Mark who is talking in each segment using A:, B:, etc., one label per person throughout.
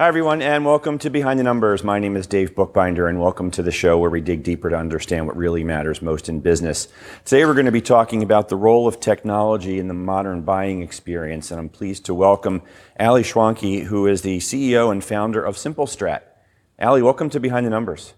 A: Hi, everyone, and welcome to Behind the Numbers. My name is Dave Bookbinder, and welcome to the show where we dig deeper to understand what really matters most in business. Today, we're going to be talking about the role of technology in the modern buying experience, and I'm pleased to welcome Ali Schwanke, who is the CEO and founder of SimpleStrat. Ali, welcome to Behind the Numbers.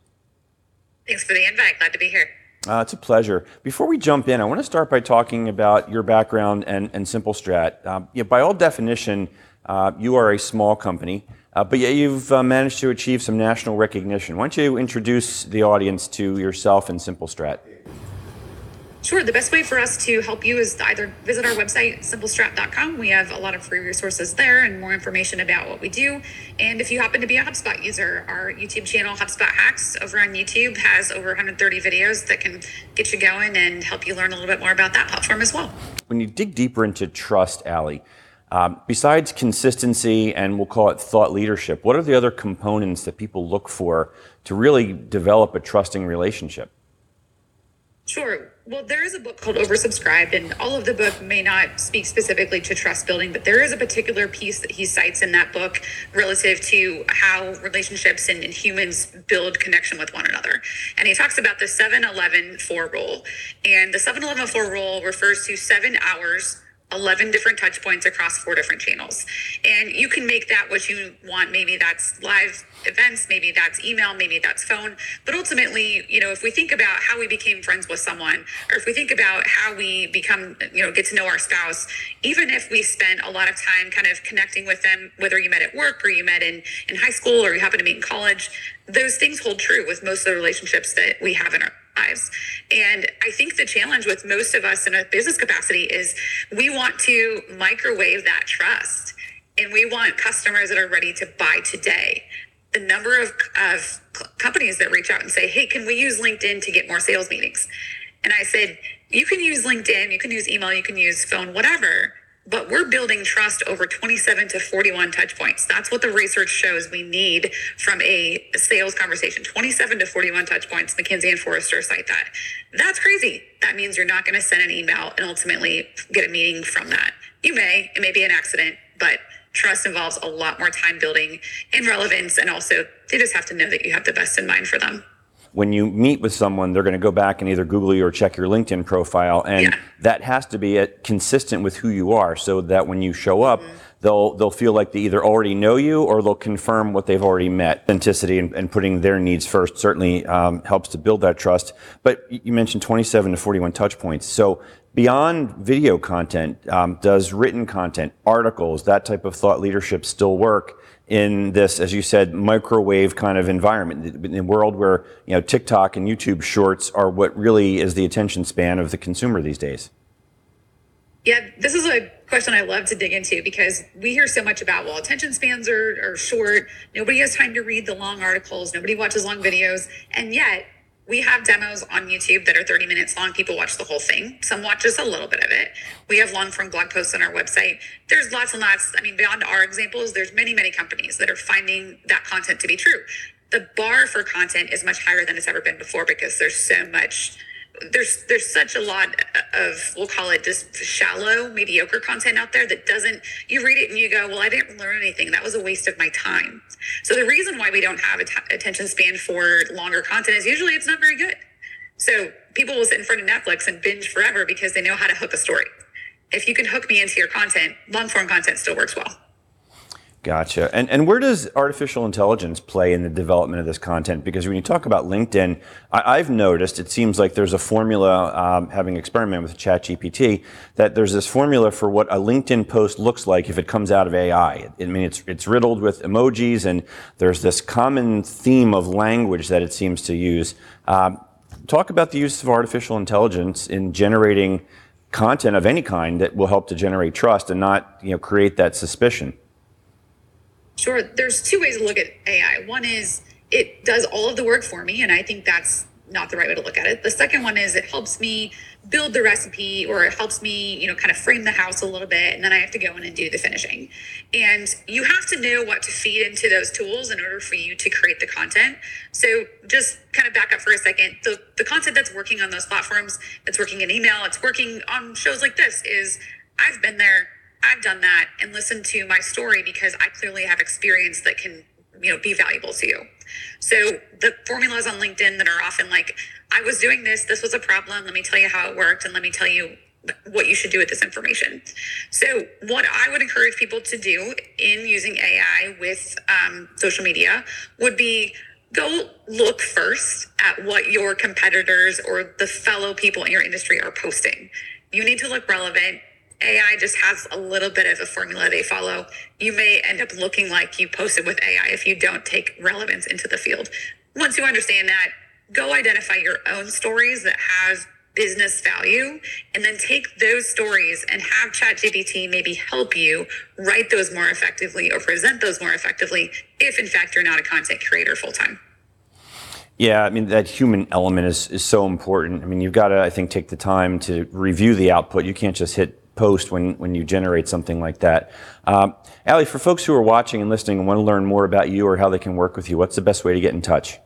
B: Thanks for the invite. Glad to be here.
A: Uh, it's a pleasure. Before we jump in, I want to start by talking about your background and, and SimpleStrat. Um, you know, by all definition, uh, you are a small company. Uh, but yet you've uh, managed to achieve some national recognition. Why don't you introduce the audience to yourself and SimpleStrat?
B: Sure. The best way for us to help you is to either visit our website, simplestrat.com. We have a lot of free resources there and more information about what we do. And if you happen to be a HubSpot user, our YouTube channel, HubSpot Hacks, over on YouTube, has over 130 videos that can get you going and help you learn a little bit more about that platform as well.
A: When you dig deeper into trust, um, Um, besides consistency and we'll call it thought leadership, what are the other components that people look for to really develop a trusting relationship?
B: Sure. Well, there is a book called Oversubscribed, and all of the book may not speak specifically to trust building, but there is a particular piece that he cites in that book relative to how relationships and, and humans build connection with one another. And he talks about the 7 11 4 rule. And the 7 11 4 rule refers to seven hours 11 different touch points across four different channels. And you can make that what you want. Maybe that's live events, maybe that's email, maybe that's phone. But ultimately, you know, if we think about how we became friends with someone, or if we think about how we become, you know, get to know our spouse, even if we spent a lot of time kind of connecting with them, whether you met at work or you met in, in high school or you happen to meet in college, those things hold true with most of the relationships that we have in our lives. And I think the challenge with most of us in a business capacity is we want to microwave that trust and we want customers that are ready to buy today. The number of, of companies that reach out and say, Hey, can we use LinkedIn to get more sales meetings? And I said, You can use LinkedIn, you can use email, you can use phone, whatever but we're building trust over 27 to 41 touch points. That's what the research shows we need from a sales conversation 27 to 41 touch points. McKinsey and Forrester cite that. That's crazy. That means you're not going to send an email and ultimately get a meeting from that. You may, it may be an accident, but trust involves a lot more time building and relevance. And also, they just have to know that you have the best in mind for them
A: when you meet with someone, they're going to go back and either Google you or check your LinkedIn profile, and yeah. that has to be consistent with who you are, so that when you show up, mm-hmm. they'll they'll feel like they either already know you or they'll confirm what they've already met. Authenticity and, and putting their needs first certainly um, helps to build that trust. But you mentioned 27 to 41 touch points, so. Beyond video content, um, does written content, articles, that type of thought leadership still work? In this, as you said, microwave kind of environment, in a world where you know TikTok and YouTube Shorts are what really is the attention span of the consumer these days?
B: Yeah, this is a question I love to dig into because we hear so much about well, attention spans are, are short. Nobody has time to read the long articles. Nobody watches long videos, and yet we have demos on YouTube that are 30 minutes long. People watch the whole thing. Some watch just a little bit of it. We have long form blog posts on our website. There's lots and lots. I mean, beyond our examples, there's many, many companies that are finding that content to be true. The bar for content is much higher than it's ever been before because there's so much there's there's such a lot of we'll call it just shallow mediocre content out there that doesn't you read it and you go well i didn't learn anything. That was a waste of my time. So the reason why we don't have attention span for longer content is usually it's not very good. So people will sit in front of netflix and binge forever because they know how to hook a story. If you can hook me into your content long form content still works well
A: Gotcha. And and where does artificial intelligence play in the development of this content? Because when you talk about LinkedIn, I, have noticed it seems like there's a formula, um, having experimented with ChatGPT, that there's this formula for what a LinkedIn post looks like if it comes out of AI. I mean, it's it's riddled with emojis, and there's this common theme of language that it seems to use. Um, talk about the use of artificial intelligence in generating content of any kind that will help to generate trust and not you know create that suspicion.
B: Sure. There's two ways to look at AI. One is it does all of the work for me, and I think that's not the right way to look at it. The second one is it helps me build the recipe or it helps me, you know, kind of frame the house a little bit and then I have to go in and do the finishing. And you have to know what to feed into those tools in order for you to create the content. So just kind of back up for a second. The the content that's working on those platforms, that's working in email, it's working on shows like this is I've been there I've done that and listened to my story because I clearly have experience that can you know be valuable to you. So the formulas on LinkedIn that are often like, I was doing this, this was a problem. Let me tell you how it worked, and let me tell you what you should do with this information. So, what I would encourage people to do in using AI with um, social media would be go look first at what your competitors or the fellow people in your industry are posting. You need to look relevant. AI just has a little bit of a formula they follow. You may end up looking like you posted with AI if you don't take relevance into the field. Once you understand that, go identify your own stories that have business value and then take those stories and have ChatGPT maybe help you write those more effectively or present those more effectively if in fact you're not a content creator full time.
A: Yeah, I mean that human element is, is so important. I mean you've got to I think take the time to review the output. You can't just hit post when, when you generate something like that. Um, Ali, for folks who are watching and listening and want to learn more about you or how they can work with you, what's the best way to get in touch?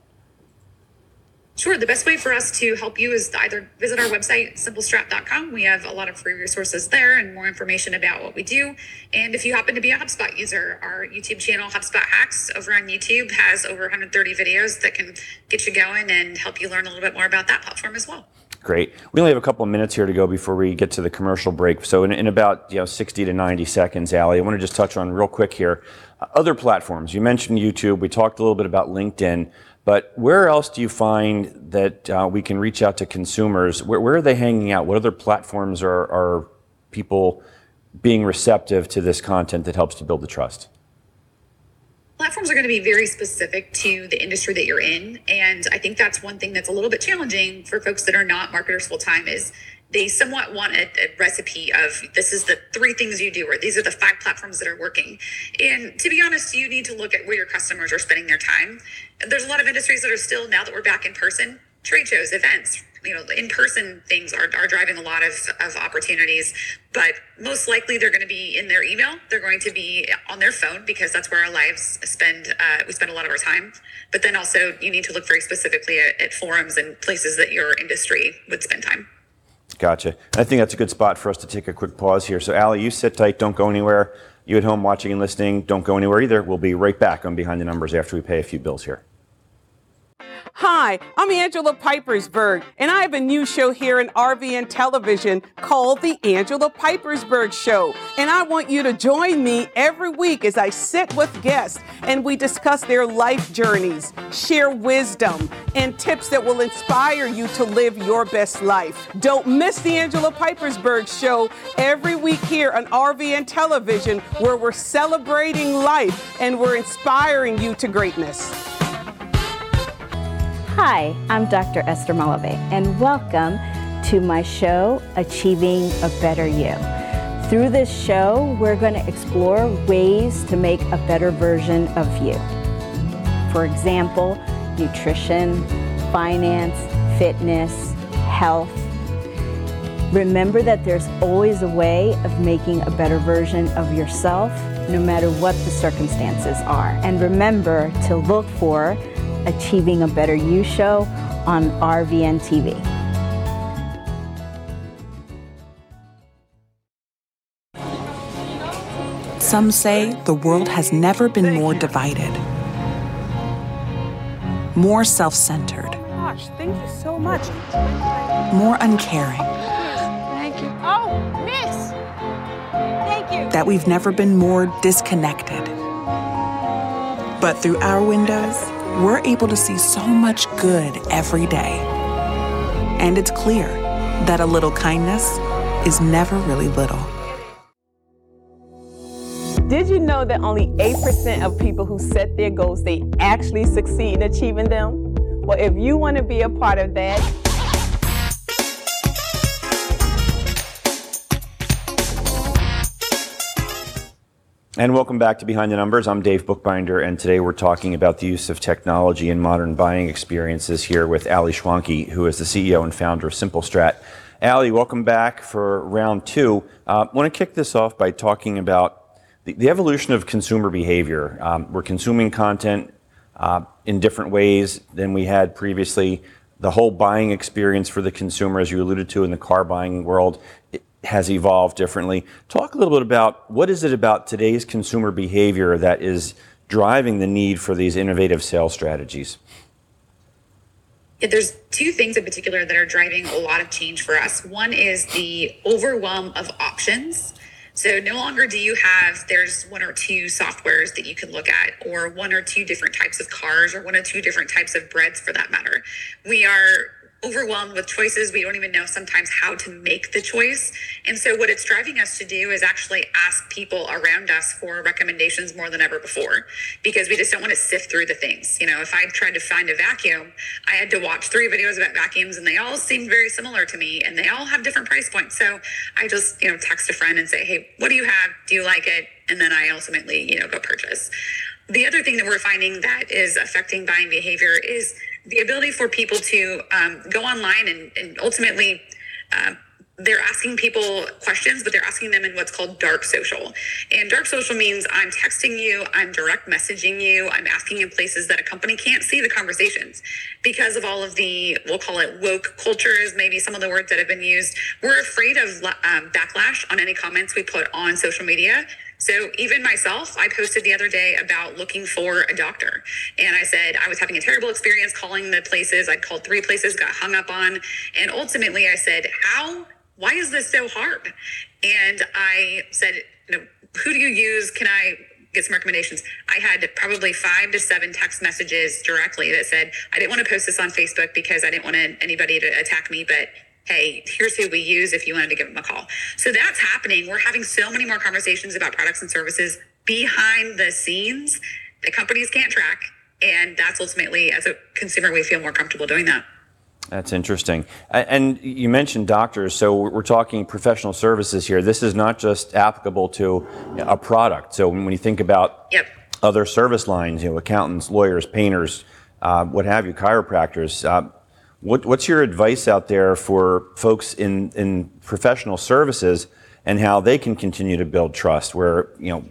B: Sure. The best way for us to help you is to either visit our website, simplestrat.com. We have a lot of free resources there and more information about what we do. And if you happen to be a HubSpot user, our YouTube channel, HubSpot Hacks, over on YouTube, has over 130 videos that can get you going and help you learn a little bit more about that platform as well.
A: Great. We only have a couple of minutes here to go before we get to the commercial break. So in, in about you know 60 to 90 seconds, Ali, I want to just touch on real quick here. Uh, other platforms. You mentioned YouTube. We talked a little bit about LinkedIn. But where else do you find that uh, we can reach out to consumers? Where, where, are they hanging out? What other platforms are, are people being receptive to this content that helps to build the trust?
B: Platforms are going to be very specific to the industry that you're in and i think that's one thing that's a little bit challenging for folks that are not marketers full time is they somewhat want a, a, recipe of this is the three things you do or these are the five platforms that are working. And to be honest you need to look at where your customers are spending their time. There's a lot of industries that are still now that we're back in person trade shows events you know in person things are, are driving a lot of, of opportunities but most likely they're going to be in their email they're going to be on their phone because that's where our lives spend uh, we spend a lot of our time but then also you need to look very specifically at, at forums and places that your industry would spend time
A: Gotcha. I think that's a good spot for us to take a quick pause here. So, Ali, you sit tight, don't go anywhere. You at home watching and listening, don't go anywhere either. We'll be right back on Behind the Numbers after we pay a few bills here.
C: Hi, I'm Angela Pipersberg, and I have a new show here in RVN Television called The Angela Pipersberg Show. And I want you to join me every week as I sit with guests and we discuss their life journeys, share wisdom, and tips that will inspire you to live your best life. Don't miss The Angela Pipersberg Show every week here on RVN Television, where we're celebrating life and we're inspiring you to greatness.
D: Hi, I'm Dr. Esther Malave, and welcome to my show, Achieving a Better You. Through this show, we're going to explore ways to make a better version of you. For example, nutrition, finance, fitness, health. Remember that there's always a way of making a better version of yourself, no matter what the circumstances are. And remember to look for Achieving a Better You show on RVN TV.
E: Some say the world has never been more divided, more self centered.
C: Gosh, thank you so much.
E: More uncaring.
C: Thank you. Oh, miss. Thank you.
E: That we've never been more disconnected. But through our windows, we're able to see so much good every day. And it's clear that a little kindness is never really little.
C: Did you know that only 8% of people who set their goals, they actually succeed in achieving them? Well, if you want to be a part of that,
A: welcome back to Behind the Numbers. I'm Dave Bookbinder, and today we're talking about the use of technology in modern buying experiences here with Ali Schwanke, who is the CEO and founder of SimpleStrat. Ali, welcome back for round two. Uh, I want to kick this off by talking about the, the evolution of consumer behavior. Um, we're consuming content uh, in different ways than we had previously. The whole buying experience for the consumer, as you alluded to in the car buying world, has evolved differently. Talk a little bit about what is it about today's consumer behavior that is driving the need for these innovative sales strategies?
B: Yeah, there's two things in particular that are driving a lot of change for us. One is the overwhelm of options. So no longer do you have there's one or two softwares that you can look at, or one or two different types of cars, or one or two different types of breads for that matter. We are overwhelmed with choices. We don't even know sometimes how to make the choice. And so, what it's driving us to do is actually ask people around us for recommendations more than ever before because we just don't want to sift through the things. You know, if I tried to find a vacuum, I had to watch three videos about vacuums and they all seemed very similar to me and they all have different price points. So, I just, you know, text a friend and say, hey, what do you have? Do you like it? And then I ultimately, you know, go purchase. The other thing that we're finding that is affecting buying behavior is the ability for people to um, go online and, and ultimately uh, they're asking people questions, but they're asking them in what's called dark social. And dark social means I'm texting you, I'm direct messaging you, I'm asking in places that a company can't see the conversations because of all of the, we'll call it woke cultures, maybe some of the words that have been used. We're afraid of um, backlash on any comments we put on social media so even myself, I posted the other day about looking for a doctor. And I said I was having a terrible experience calling the places. I'd called three places, got hung up on. And ultimately I said, How, why is this so hard? And I said, you know, who do you use? Can I get some recommendations. I had probably five to seven text messages directly that said, I didn't want to post this on Facebook because I didn't want anybody to attack me, but hey, here's who we use if you wanted to give them a call. So that's happening. We're having so many more conversations about products and services behind the scenes that companies can't track. And that's ultimately, as a consumer, we feel more comfortable doing that.
A: That's interesting. And you mentioned doctors, so we're talking professional services here. This is not just applicable to a product. So when you think about
B: yep.
A: other service lines, you know, accountants, lawyers, painters, uh, what have you, chiropractors, uh, what, what's your advice out there for folks in, in professional services and how they can continue to build trust where, you know,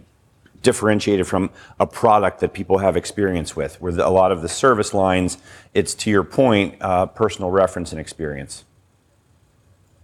A: differentiated from a product that people have experience with, where the, a lot of the service lines, it's to your point, uh, personal reference and experience?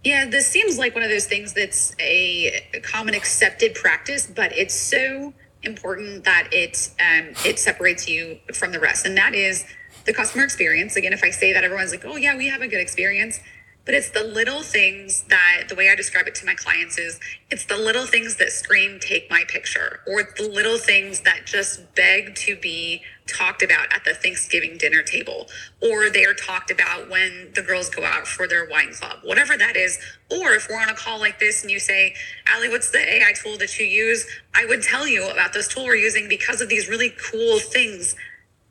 B: Yeah, this seems like one of those things that's a common accepted practice, but it's so important that it um, it separates you from the rest, and that is the customer experience. Again, if I say that, everyone's like, oh, yeah, we have a good experience. But it's the little things that the way I describe it to my clients is it's the little things that scream, take my picture, or the little things that just beg to be talked about at the Thanksgiving dinner table, or they are talked about when the girls go out for their wine club, whatever that is. Or if we're on a call like this and you say, Ali, what's the AI tool that you use? I would tell you about this tool we're using because of these really cool things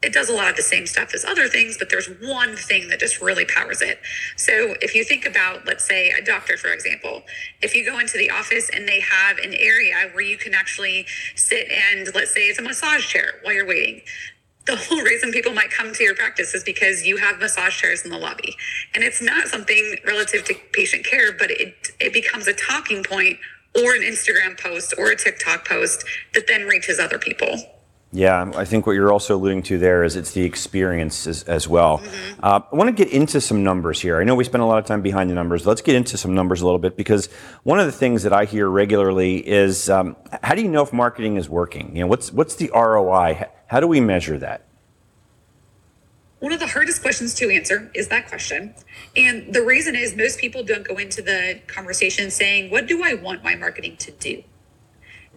B: it does a lot of the same stuff as other things, but there's one thing that just really powers it. So if you think about, let's say, a doctor, for example, if you go into the office and they have an area where you can actually sit and let's say it's a massage chair while you're waiting. The whole reason people might come to your practice is because you have massage chairs in the lobby. And it's not something relative to patient care, but it, it becomes a talking point or an Instagram post or a TikTok post that then reaches other people.
A: Yeah, I think what you're also alluding to there is it's the experience as, as well. Mm-hmm. Uh, I want to get into some numbers here. I know we spend a lot of time behind the numbers. Let's get into some numbers a little bit because one of the things that I hear regularly is um, how do you know if marketing is working? You know, what's what's the ROI? How do we measure that?
B: One of the hardest questions to answer is that question. And the reason is most people don't go into the conversation saying, What do I want my marketing to do?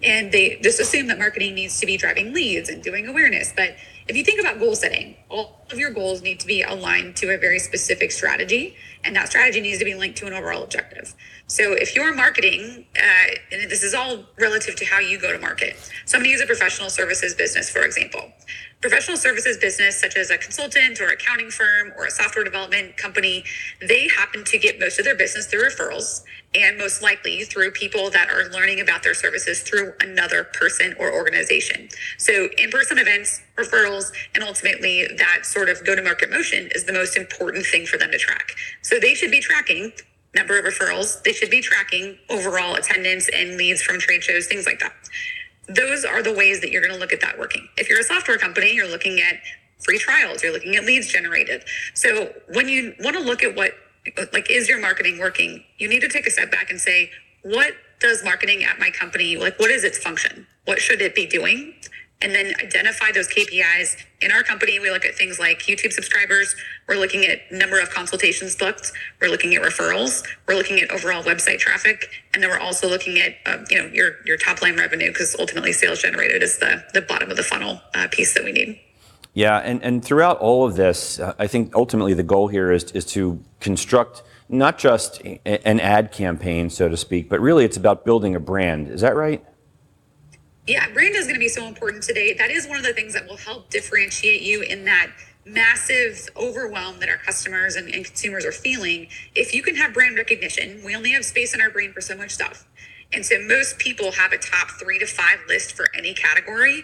B: And they just assume that marketing needs to be driving leads and doing awareness. But if you think about goal setting, all of your goals need to be aligned to a very specific strategy, and that strategy needs to be linked to an overall objective. So if you're marketing, uh, and this is all relative to how you go to market. So I'm going to use a professional services business, for example. Professional services business, such as a consultant or accounting firm or a software development company, they happen to get most of their business through referrals and most likely through people that are learning about their services through another person or organization. So in person events, referrals, and ultimately that sort of go to market motion is the most important thing for them to track. So they should be tracking number of referrals. They should be tracking overall attendance and leads from trade shows, things like that. Those are the ways that you're going to look at that working. If you're a software company, you're looking at free trials, you're looking at leads generated. So when you want to look at what, like, is your marketing working? You need to take a step back and say, what does marketing at my company, like, what is its function? What should it be doing? And then identify those KPIs. In our company, we look at things like YouTube subscribers. We're looking at number of consultations booked. We're looking at referrals. We're looking at overall website traffic, and then we're also looking at uh, you know your your top line revenue because ultimately sales generated is the the bottom of the funnel uh, piece that we need.
A: Yeah, and, and throughout all of this, uh, I think ultimately the goal here is, is to construct not just an ad campaign, so to speak, but really it's about building a brand. Is that right?
B: Yeah, brand is going to be so important today. That is one of the things that will help differentiate you in that massive overwhelm that our customers and, and, consumers are feeling. If you can have brand recognition, we only have space in our brain for so much stuff. And so most people have a top three to five list for any category.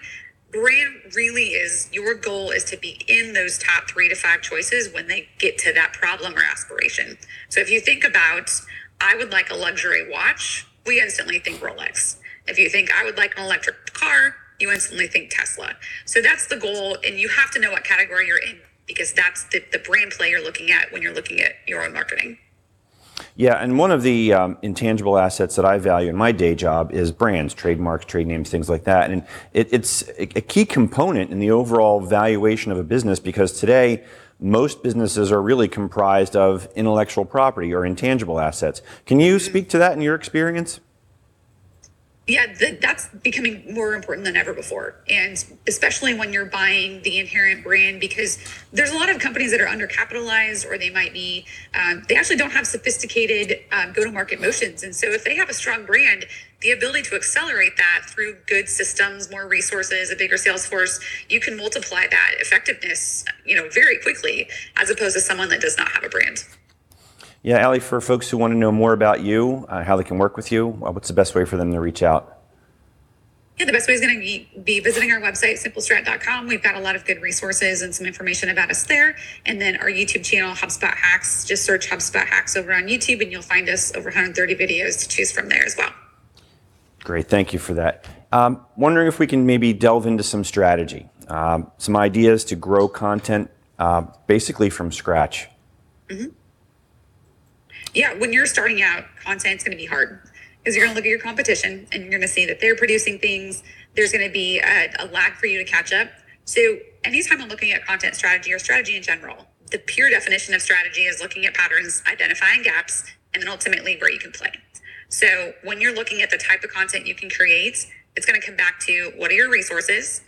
B: Brand really is your goal is to be in those top three to five choices when they get to that problem or aspiration. So if you think about, I would like a luxury watch, we instantly think Rolex if you think I would like an electric car, you instantly think Tesla. So that's the goal. And you have to know what category you're in because that's the, the brand play you're looking at when you're looking at your own marketing.
A: Yeah, and one of the um, intangible assets that I value in my day job is brands, trademarks, trade names, things like that. And it, it's a key component in the overall valuation of a business because today, most businesses are really comprised of intellectual property or intangible assets. Can you speak to that in your experience?
B: Yeah, that's becoming more important than ever before. And especially when you're buying the inherent brand, because there's a lot of companies that are undercapitalized or they might be, um, they actually don't have sophisticated um, go to market motions. And so if they have a strong brand, the ability to accelerate that through good systems, more resources, a bigger sales force, you can multiply that effectiveness, you know, very quickly as opposed to someone that does not have a brand.
A: Yeah, Ali, for folks who want to know more about you, uh, how they can work with you, uh, what's the best way for them to reach out?
B: Yeah, the best way is going to be, be visiting our website, simplestrat.com. We've got a lot of good resources and some information about us there. And then our YouTube channel, HubSpot Hacks. Just search HubSpot Hacks over on YouTube and you'll find us over 130 videos to choose from there as well.
A: Great, thank you for that. Um, wondering if we can maybe delve into some strategy, um, some ideas to grow content uh, basically from scratch. Mm-hmm
B: yeah, when you're starting out, content's going to be hard because you're going to look at your competition and you're going to see that they're producing things. There's going to be a, a lag for you to catch up. So, anytime I'm looking at content strategy or strategy in general, the pure definition of strategy is looking at patterns, identifying gaps, and then ultimately where you can play. So, when you're looking at the type of content you can create, it's going to come back to what are your resources?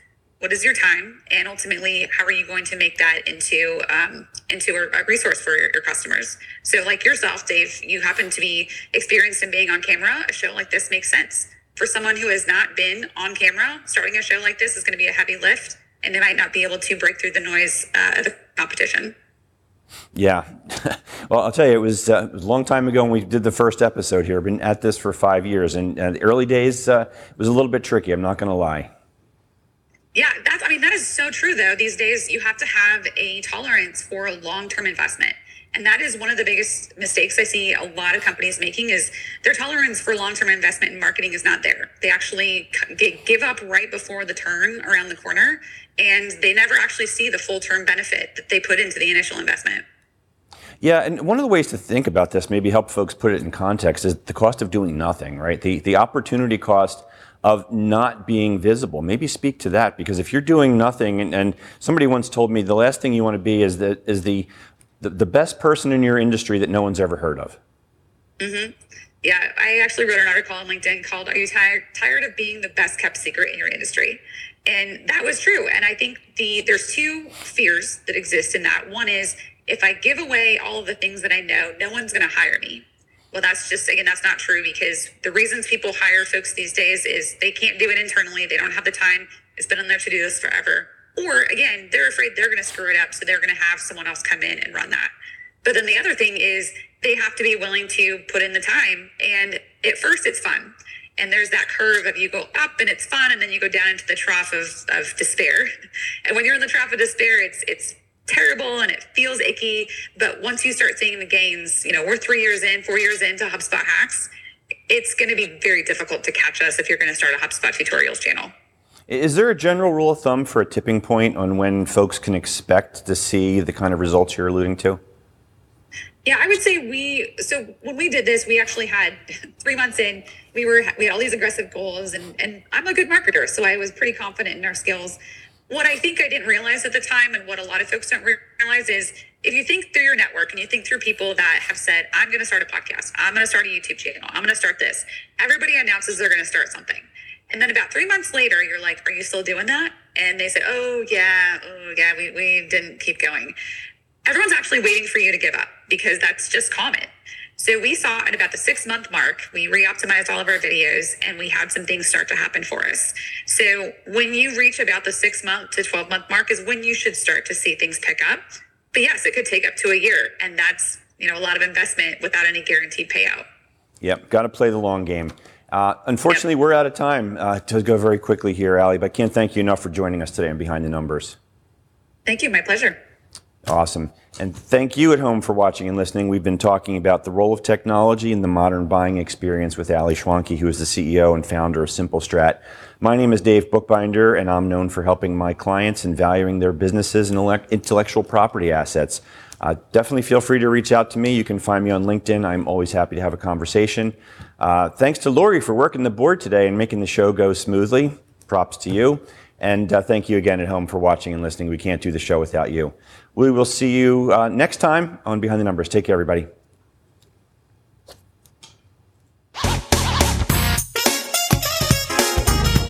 B: What is your time and ultimately how are you going to make that into um, into a, a, resource for your, your, customers so like yourself dave you happen to be experienced in being on camera a show like this makes sense for someone who has not been on camera starting a show like this is going to be a heavy lift and they might not be able to break through the noise uh, of the competition
A: yeah. well, I'll tell you, it was, uh, it was, a long time ago when we did the first episode here. I've been at this for five years, and uh, the early days uh, was a little bit tricky. I'm not going to lie.
B: Yeah, that's, I mean, that is so true though. These days, you have to have a tolerance for long term investment. And that is one of the biggest mistakes I see a lot of companies making is their tolerance for long-term investment in marketing is not there. They actually give up right before the turn around the corner and they never actually see the full term benefit that they put into the initial investment.
A: Yeah, and one of the ways to think about this, maybe help folks put it in context, is the cost of doing nothing, right? The the opportunity cost of not being visible. Maybe speak to that because if you're doing nothing, and, and somebody once told me the last thing you want to be is the is the, the, the best person in your industry that no one's ever heard of.
B: Mm-hmm. Yeah, I actually wrote an article on LinkedIn called "Are you tired tired of being the best kept secret in your industry?" And that was true. And I think the there's two fears that exist in that. One is if I give away all the things that I know, no one's going to hire me. Well, that's just, again, that's not true because the reasons people hire folks these days is they can't do it internally. They don't have the time. It's been on their to do list forever. Or again, they're afraid they're going to screw it up. So they're going to have someone else come in and run that. But then the other thing is they have to be willing to put in the time. And at first, it's fun. And there's that curve of you go up and it's fun, and then you go down into the trough of, of despair. And when you're in the trough of despair, it's it's terrible and it feels icky. But once you start seeing the gains, you know, we're three years in, four years into HubSpot hacks, it's going to be very difficult to catch us if you're going to start a HubSpot tutorials channel.
A: Is there a general rule of thumb for a tipping point on when folks can expect to see the kind of results you're alluding to?
B: Yeah, I would say we. So when we did this, we actually had three months in. We were we had all these aggressive goals, and and I'm a good marketer, so I was pretty confident in our skills. What I think I didn't realize at the time, and what a lot of folks don't realize, is if you think through your network and you think through people that have said, "I'm going to start a podcast. I'm going to start a YouTube channel. I'm going to start this." Everybody announces they're going to start something, and then about three months later, you're like, "Are you still doing that?" And they say, "Oh yeah, oh yeah, we we didn't keep going." everyone's actually waiting for you to give up because that's just common. So we saw at about the six month mark, we re-optimized all of our videos and we had some things start to happen for us. So when you reach about the six month to 12 month mark is when you should start to see things pick up. But yes, it could take up to a year and that's, you know, a lot of investment without any guaranteed payout.
A: Yep, got to play the long game. Uh, unfortunately, we're out of time uh, to go very quickly here, Ali, but I can't thank you enough for joining us today on Behind the Numbers.
B: Thank you. My pleasure.
A: Awesome. And thank you at home for watching and listening. We've been talking about the role of technology in the modern buying experience with Ali Schwanke, who is the CEO and founder of Simple Strat. My name is Dave Bookbinder, and I'm known for helping my clients in valuing their businesses and intellectual property assets. Uh, definitely feel free to reach out to me. You can find me on LinkedIn. I'm always happy to have a conversation. Uh, thanks to Lori for working the board today and making the show go smoothly. Props to you. And uh, thank you again at home for watching and listening. We can't do the show without you. We will see you uh, next time on Behind the Numbers. Take care, everybody.